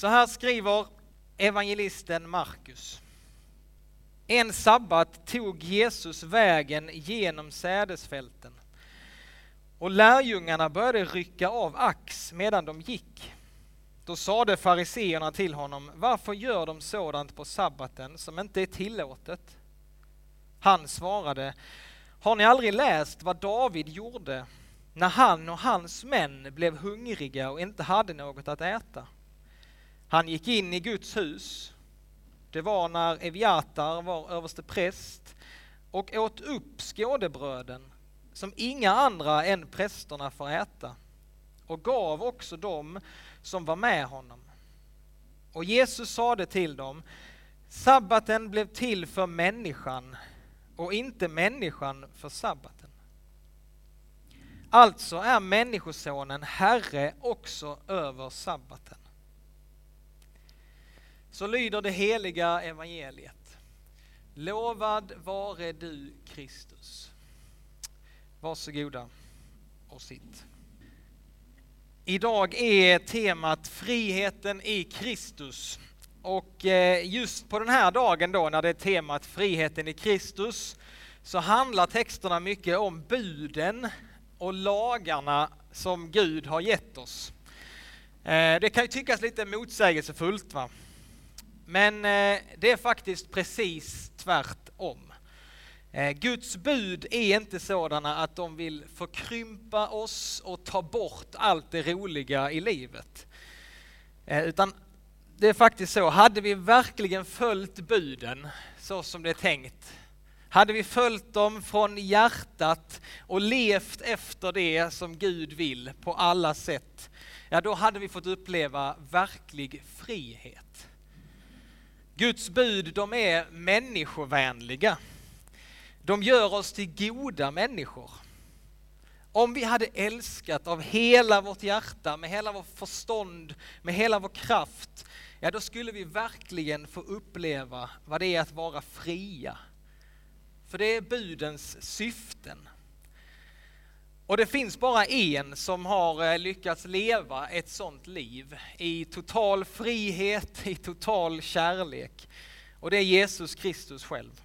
Så här skriver evangelisten Markus. En sabbat tog Jesus vägen genom sädesfälten och lärjungarna började rycka av ax medan de gick. Då sade fariseerna till honom, varför gör de sådant på sabbaten som inte är tillåtet? Han svarade, har ni aldrig läst vad David gjorde när han och hans män blev hungriga och inte hade något att äta? Han gick in i Guds hus. Det var när Eviatar var överste präst och åt upp skådebröden som inga andra än prästerna får äta och gav också dem som var med honom. Och Jesus sade till dem, sabbaten blev till för människan och inte människan för sabbaten. Alltså är Människosonen Herre också över sabbaten. Så lyder det heliga evangeliet. Lovad vare du Kristus. Varsågoda och sitt. Idag är temat friheten i Kristus. Och eh, just på den här dagen då när det är temat friheten i Kristus så handlar texterna mycket om buden och lagarna som Gud har gett oss. Eh, det kan ju tyckas lite motsägelsefullt va? Men eh, det är faktiskt precis tvärtom. Eh, Guds bud är inte sådana att de vill förkrympa oss och ta bort allt det roliga i livet. Eh, utan det är faktiskt så, hade vi verkligen följt buden så som det är tänkt, hade vi följt dem från hjärtat och levt efter det som Gud vill på alla sätt, ja då hade vi fått uppleva verklig frihet. Guds bud, de är människovänliga. De gör oss till goda människor. Om vi hade älskat av hela vårt hjärta, med hela vårt förstånd, med hela vår kraft, ja då skulle vi verkligen få uppleva vad det är att vara fria. För det är budens syften. Och det finns bara en som har eh, lyckats leva ett sånt liv i total frihet, i total kärlek. Och det är Jesus Kristus själv.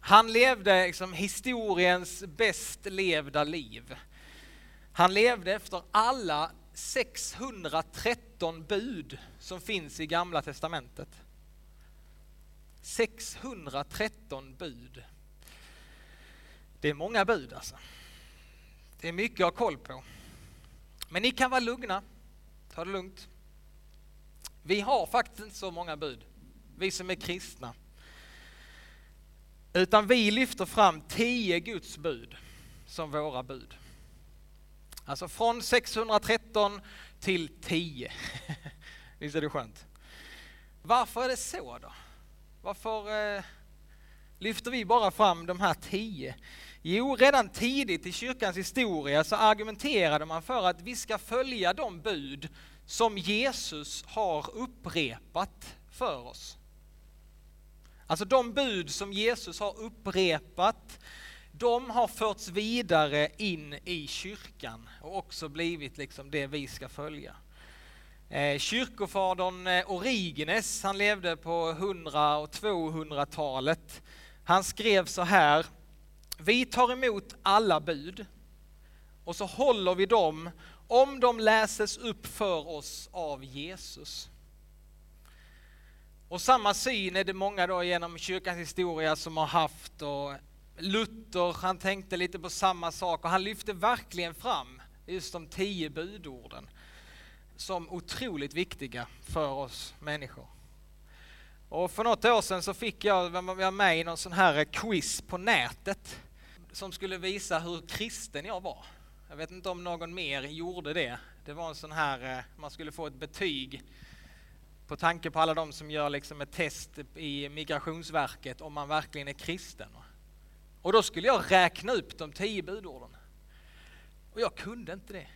Han levde liksom historiens bäst levda liv. Han levde efter alla 613 bud som finns i Gamla Testamentet. 613 bud. Det är många bud alltså. Det är mycket att ha koll på. Men ni kan vara lugna. Ta det lugnt. Vi har faktiskt inte så många bud, vi som är kristna. Utan vi lyfter fram tio Guds bud som våra bud. Alltså från 613 till 10. Visst är det skönt? Varför är det så då? Varför eh, lyfter vi bara fram de här tio? Jo, redan tidigt i kyrkans historia så argumenterade man för att vi ska följa de bud som Jesus har upprepat för oss. Alltså de bud som Jesus har upprepat, de har förts vidare in i kyrkan och också blivit liksom det vi ska följa. Eh, kyrkofadern eh, Origenes, han levde på 100 och 200-talet. Han skrev så här, vi tar emot alla bud och så håller vi dem om de läses upp för oss av Jesus. Och samma syn är det många då genom kyrkans historia som har haft och Luther han tänkte lite på samma sak och han lyfte verkligen fram just de tio budorden som otroligt viktiga för oss människor. Och för något år sedan så fick jag vara med i någon sån här quiz på nätet som skulle visa hur kristen jag var. Jag vet inte om någon mer gjorde det. Det var en sån här, eh, man skulle få ett betyg på tanke på alla de som gör liksom ett test i Migrationsverket om man verkligen är kristen. Och då skulle jag räkna upp de tio budorden. Och jag kunde inte det.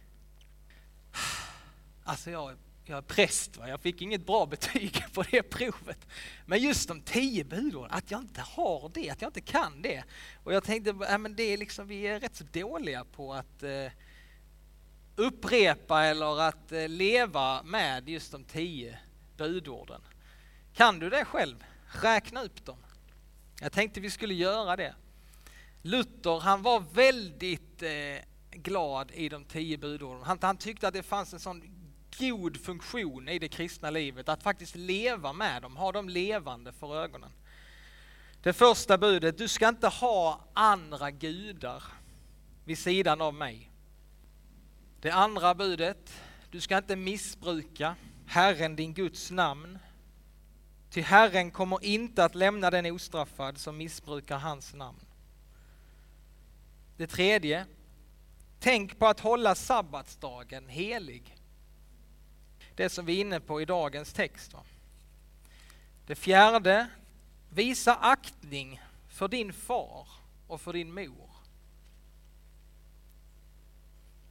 Alltså jag, jag är präst, va? jag fick inget bra betyg på det provet. Men just de tio budorden, att jag inte har det, att jag inte kan det. Och jag tänkte, äh, men det är liksom, vi är rätt så dåliga på att eh, upprepa eller att eh, leva med just de tio budorden. Kan du det själv? Räkna upp dem. Jag tänkte vi skulle göra det. Luther han var väldigt eh, glad i de tio budorden. Han, han tyckte att det fanns en sån god funktion i det kristna livet, att faktiskt leva med dem, ha dem levande för ögonen. Det första budet, du ska inte ha andra gudar vid sidan av mig. Det andra budet, du ska inte missbruka Herren din Guds namn. Ty Herren kommer inte att lämna den ostraffad som missbrukar hans namn. Det tredje, tänk på att hålla sabbatsdagen helig. Det som vi är inne på i dagens text. Va? Det fjärde, visa aktning för din far och för din mor.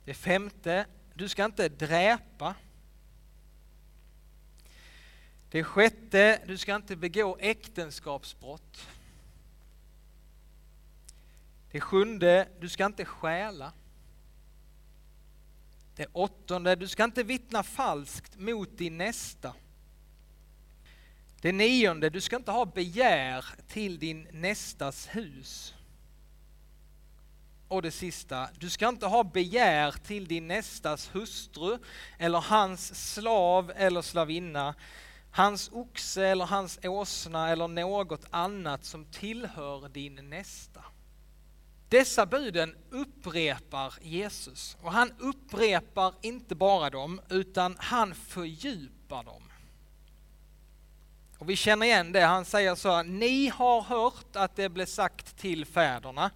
Det femte, du ska inte dräpa. Det sjätte, du ska inte begå äktenskapsbrott. Det sjunde, du ska inte stjäla. Det åttonde, du ska inte vittna falskt mot din nästa. Det nionde, du ska inte ha begär till din nästas hus. Och det sista, du ska inte ha begär till din nästas hustru eller hans slav eller slavinna, hans oxe eller hans åsna eller något annat som tillhör din nästa. Dessa buden upprepar Jesus och han upprepar inte bara dem utan han fördjupar dem. Och vi känner igen det, han säger så här, ni har hört att det blev sagt till fäderna,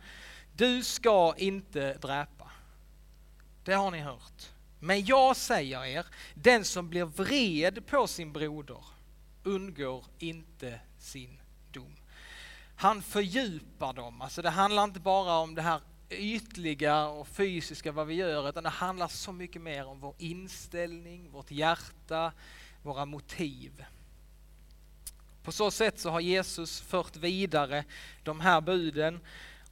du ska inte dräpa. Det har ni hört. Men jag säger er, den som blir vred på sin broder undgår inte sin. Han fördjupar dem, alltså det handlar inte bara om det här ytliga och fysiska vad vi gör, utan det handlar så mycket mer om vår inställning, vårt hjärta, våra motiv. På så sätt så har Jesus fört vidare de här buden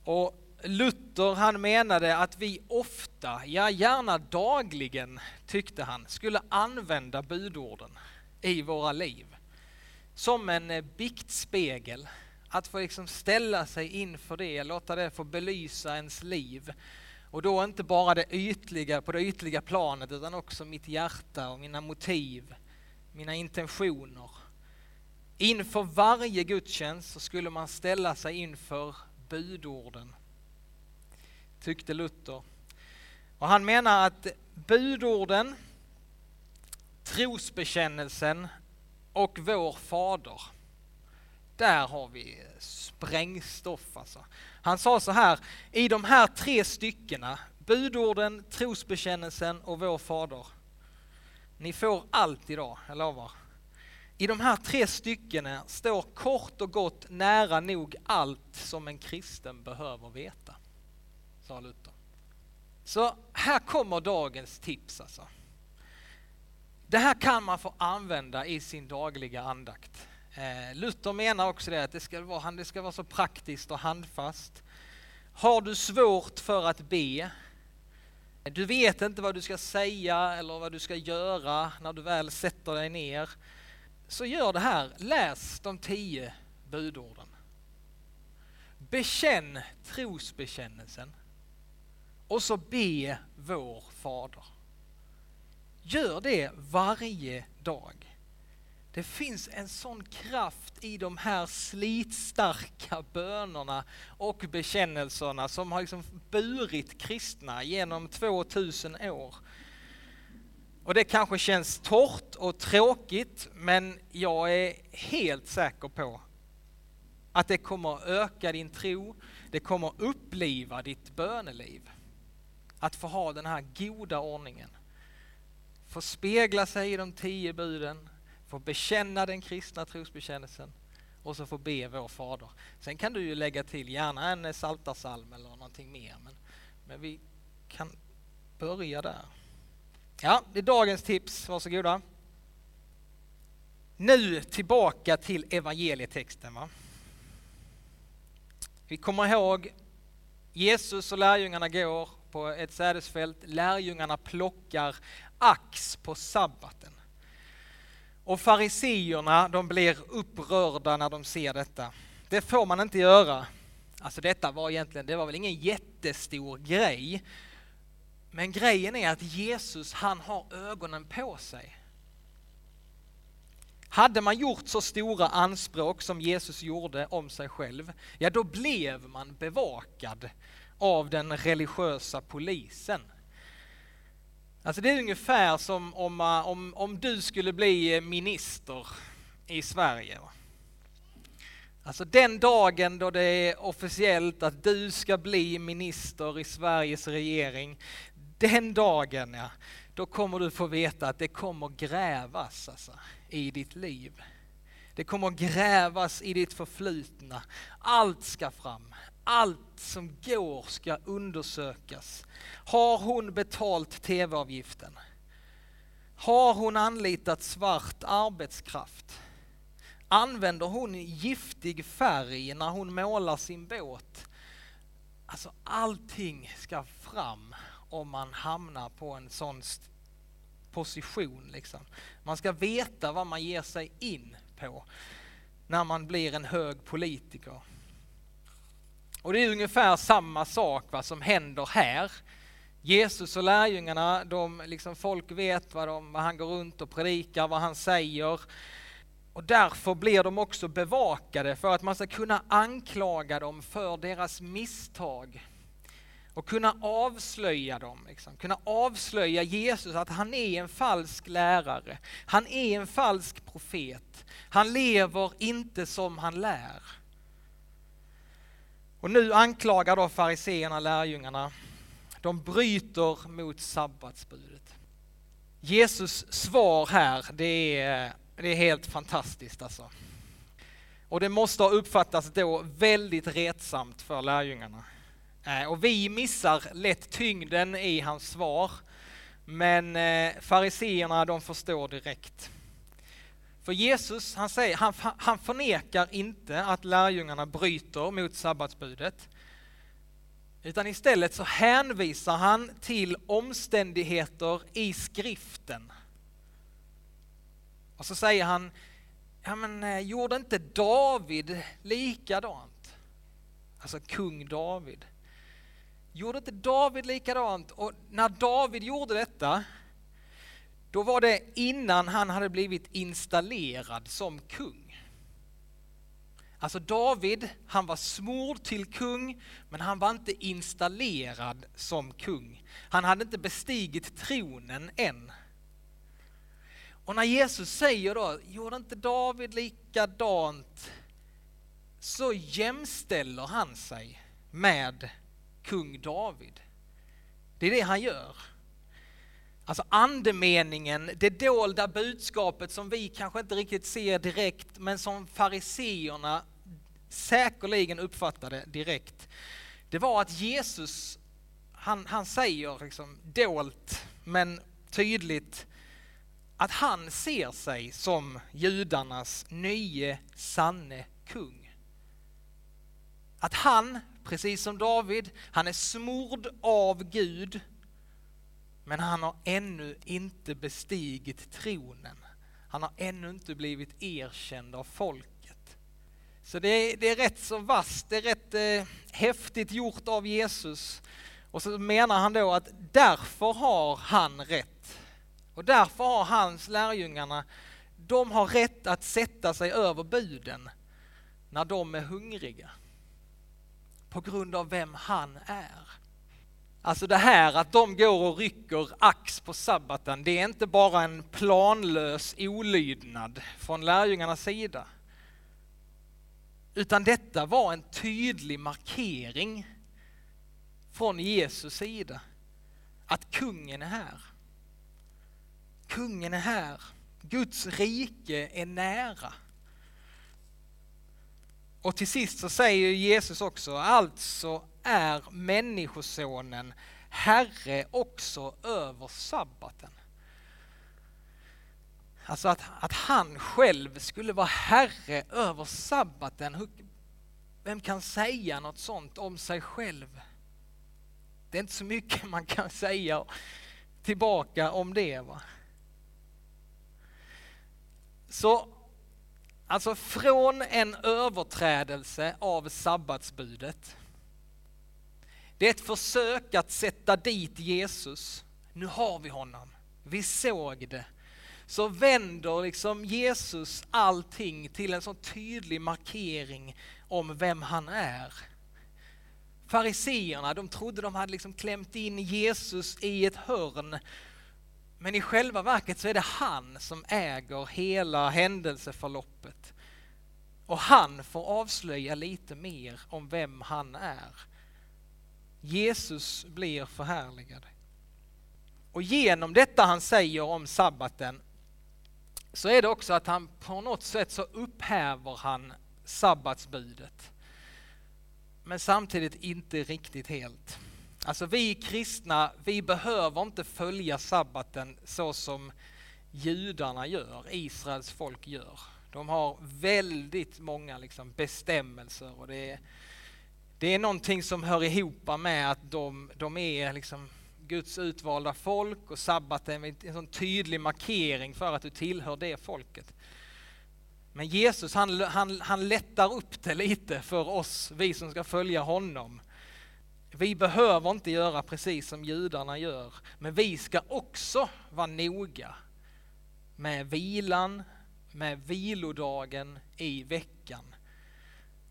och Luther han menade att vi ofta, ja gärna dagligen tyckte han, skulle använda budorden i våra liv. Som en eh, biktspegel, att få liksom ställa sig inför det, låta det få belysa ens liv. Och då inte bara det ytliga, på det ytliga planet utan också mitt hjärta och mina motiv, mina intentioner. Inför varje gudstjänst så skulle man ställa sig inför budorden tyckte Luther. Och han menar att budorden, trosbekännelsen och vår fader, där har vi sprängstoff alltså. Han sa så här, i de här tre styckena, budorden, trosbekännelsen och vår fader, ni får allt idag, jag lovar. I de här tre styckena står kort och gott nära nog allt som en kristen behöver veta sa Luther. Så här kommer dagens tips alltså. Det här kan man få använda i sin dagliga andakt. Eh, Luther menar också det att det ska, vara, det ska vara så praktiskt och handfast. Har du svårt för att be, du vet inte vad du ska säga eller vad du ska göra när du väl sätter dig ner, så gör det här. Läs de tio budorden. Bekänn trosbekännelsen och så be vår Fader. Gör det varje dag. Det finns en sån kraft i de här slitstarka bönerna och bekännelserna som har liksom burit kristna genom 2000 år. Och det kanske känns torrt och tråkigt, men jag är helt säker på att det kommer öka din tro, det kommer uppliva ditt böneliv att få ha den här goda ordningen. Få spegla sig i de tio buden, få bekänna den kristna trosbekännelsen och så få be vår Fader. Sen kan du ju lägga till gärna en saltarsalm eller någonting mer, men, men vi kan börja där. Ja, det är dagens tips, varsågoda. Nu tillbaka till evangelietexten. Va? Vi kommer ihåg Jesus och lärjungarna går på ett sädesfält. Lärjungarna plockar ax på sabbaten. Och fariseerna, de blir upprörda när de ser detta. Det får man inte göra. Alltså detta var egentligen, det var väl ingen jättestor grej. Men grejen är att Jesus, han har ögonen på sig. Hade man gjort så stora anspråk som Jesus gjorde om sig själv, ja då blev man bevakad av den religiösa polisen. Alltså det är ungefär som om, eh, om, om du skulle bli eh, minister i Sverige. Alltså den dagen då det är officiellt att du ska bli minister i Sveriges regering, den dagen ja, då kommer du få veta att det kommer grävas alltså, i ditt liv. Det kommer grävas i ditt förflutna. Allt ska fram. Allt som går ska undersökas. Har hon betalt tv-avgiften? Har hon anlitat svart arbetskraft? Använder hon giftig färg när hon målar sin båt? Alltså allting ska fram om man hamnar på en sån position. Liksom. Man ska veta vad man ger sig in på när man blir en hög politiker. Och det är ungefär samma sak va, som händer här. Jesus och lärjungarna, de, liksom, folk vet vad, de, vad han går runt och predikar, vad han säger. Och därför blir de också bevakade för att man ska kunna anklaga dem för deras misstag och kunna avslöja dem, liksom. kunna avslöja Jesus att han är en falsk lärare, han är en falsk profet, han lever inte som han lär. Och nu anklagar då fariseerna lärjungarna, de bryter mot sabbatsbudet. Jesus svar här, det är, det är helt fantastiskt alltså. Och det måste ha uppfattats då väldigt retsamt för lärjungarna. Eh, och vi missar lätt tyngden i hans svar. Men eh, fariseerna de förstår direkt. För Jesus han, säger, han, han förnekar inte att lärjungarna bryter mot sabbatsbudet. Utan istället så hänvisar han till omständigheter i skriften. Och så säger han, ja men eh, gjorde inte David likadant? Alltså kung David. Gjorde inte David likadant? Och när David gjorde detta, då var det innan han hade blivit installerad som kung. Alltså David, han var smord till kung, men han var inte installerad som kung. Han hade inte bestigit tronen än. Och när Jesus säger då, gjorde inte David likadant? Så jämställer han sig med kung David. Det är det han gör. Alltså andemeningen, det dolda budskapet som vi kanske inte riktigt ser direkt men som fariseerna säkerligen uppfattade direkt. Det var att Jesus, han, han säger liksom dolt men tydligt att han ser sig som judarnas nye sanne kung. Att han precis som David. Han är smord av Gud, men han har ännu inte bestigit tronen. Han har ännu inte blivit erkänd av folket. Så det är, det är rätt så vasst, det är rätt eh, häftigt gjort av Jesus. Och så menar han då att därför har han rätt. Och därför har hans lärjungarna, de har rätt att sätta sig över buden när de är hungriga på grund av vem han är. Alltså det här att de går och rycker ax på sabbaten, det är inte bara en planlös olydnad från lärjungarnas sida. Utan detta var en tydlig markering från Jesus sida. Att kungen är här. Kungen är här. Guds rike är nära. Och till sist så säger Jesus också, alltså är Människosonen Herre också över sabbaten. Alltså att, att han själv skulle vara Herre över sabbaten. Vem kan säga något sånt om sig själv? Det är inte så mycket man kan säga tillbaka om det. Va? Så alltså från en överträdelse av sabbatsbudet. Det är ett försök att sätta dit Jesus. Nu har vi honom. Vi såg det. Så vänder liksom Jesus allting till en sån tydlig markering om vem han är. Fariseerna, de trodde de hade liksom klämt in Jesus i ett hörn. Men i själva verket så är det han som äger hela händelseförloppet. Och han får avslöja lite mer om vem han är. Jesus blir förhärligad. Och genom detta han säger om sabbaten så är det också att han på något sätt så upphäver han sabbatsbudet. Men samtidigt inte riktigt helt. Alltså vi kristna, vi behöver inte följa sabbaten så som judarna gör, Israels folk gör. De har väldigt många liksom bestämmelser och det är, det är någonting som hör ihop med att de, de är liksom Guds utvalda folk och sabbaten är en sån tydlig markering för att du tillhör det folket. Men Jesus han, han, han lättar upp det lite för oss, vi som ska följa honom. Vi behöver inte göra precis som judarna gör, men vi ska också vara noga med vilan, med vilodagen i veckan.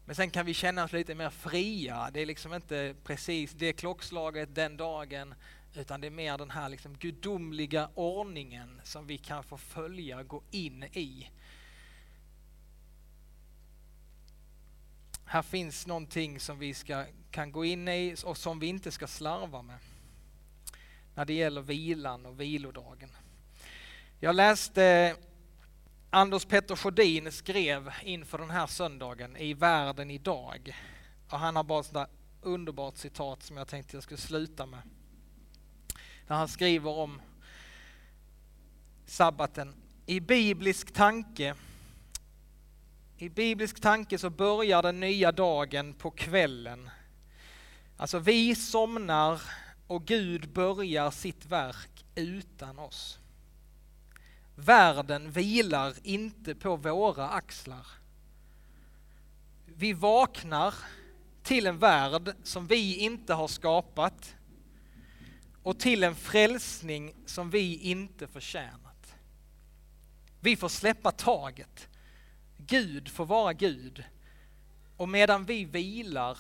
Men sen kan vi känna oss lite mer fria. Det är liksom inte precis det klockslaget den dagen, utan det är mer den här liksom gudomliga ordningen som vi kan få följa, gå in i. Här finns någonting som vi ska, kan gå in i och som vi inte ska slarva med när det gäller vilan och vilodagen. Jag läste Anders Petter Sjödin skrev inför den här söndagen i Världen idag. Och han har bara ett sådant underbart citat som jag tänkte jag skulle sluta med. Där han skriver om sabbaten. I biblisk tanke i biblisk tanke så börjar den nya dagen på kvällen. Alltså vi somnar och Gud börjar sitt verk utan oss. Världen vilar inte på våra axlar. Vi vaknar till en värld som vi inte har skapat och till en frälsning som vi inte förtjänat. Vi får släppa taget Gud får vara Gud och medan vi vilar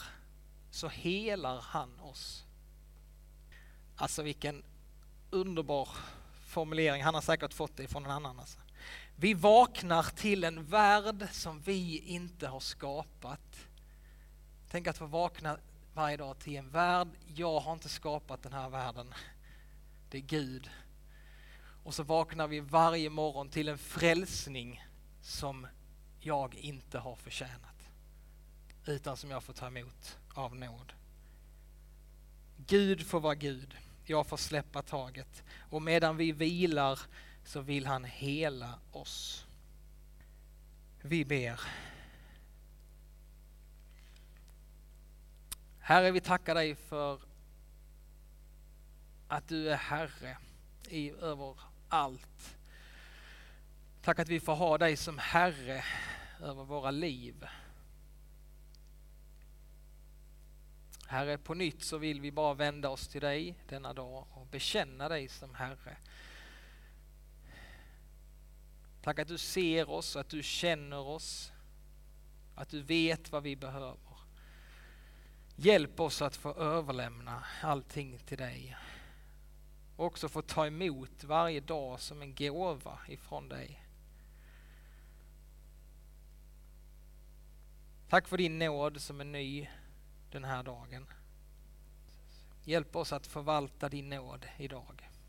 så helar han oss. Alltså vilken underbar formulering, han har säkert fått det från en annan. Alltså. Vi vaknar till en värld som vi inte har skapat. Tänk att få vakna varje dag till en värld, jag har inte skapat den här världen. Det är Gud. Och så vaknar vi varje morgon till en frälsning som jag inte har förtjänat, utan som jag får ta emot av nåd. Gud får vara Gud, jag får släppa taget och medan vi vilar så vill han hela oss. Vi ber. Herre, vi tackar dig för att du är Herre i, över allt. Tack att vi får ha dig som Herre över våra liv. Herre, på nytt så vill vi bara vända oss till dig denna dag och bekänna dig som Herre. Tack att du ser oss, att du känner oss, att du vet vad vi behöver. Hjälp oss att få överlämna allting till dig. Och också få ta emot varje dag som en gåva ifrån dig. Tack för din nåd som är ny den här dagen. Hjälp oss att förvalta din nåd idag.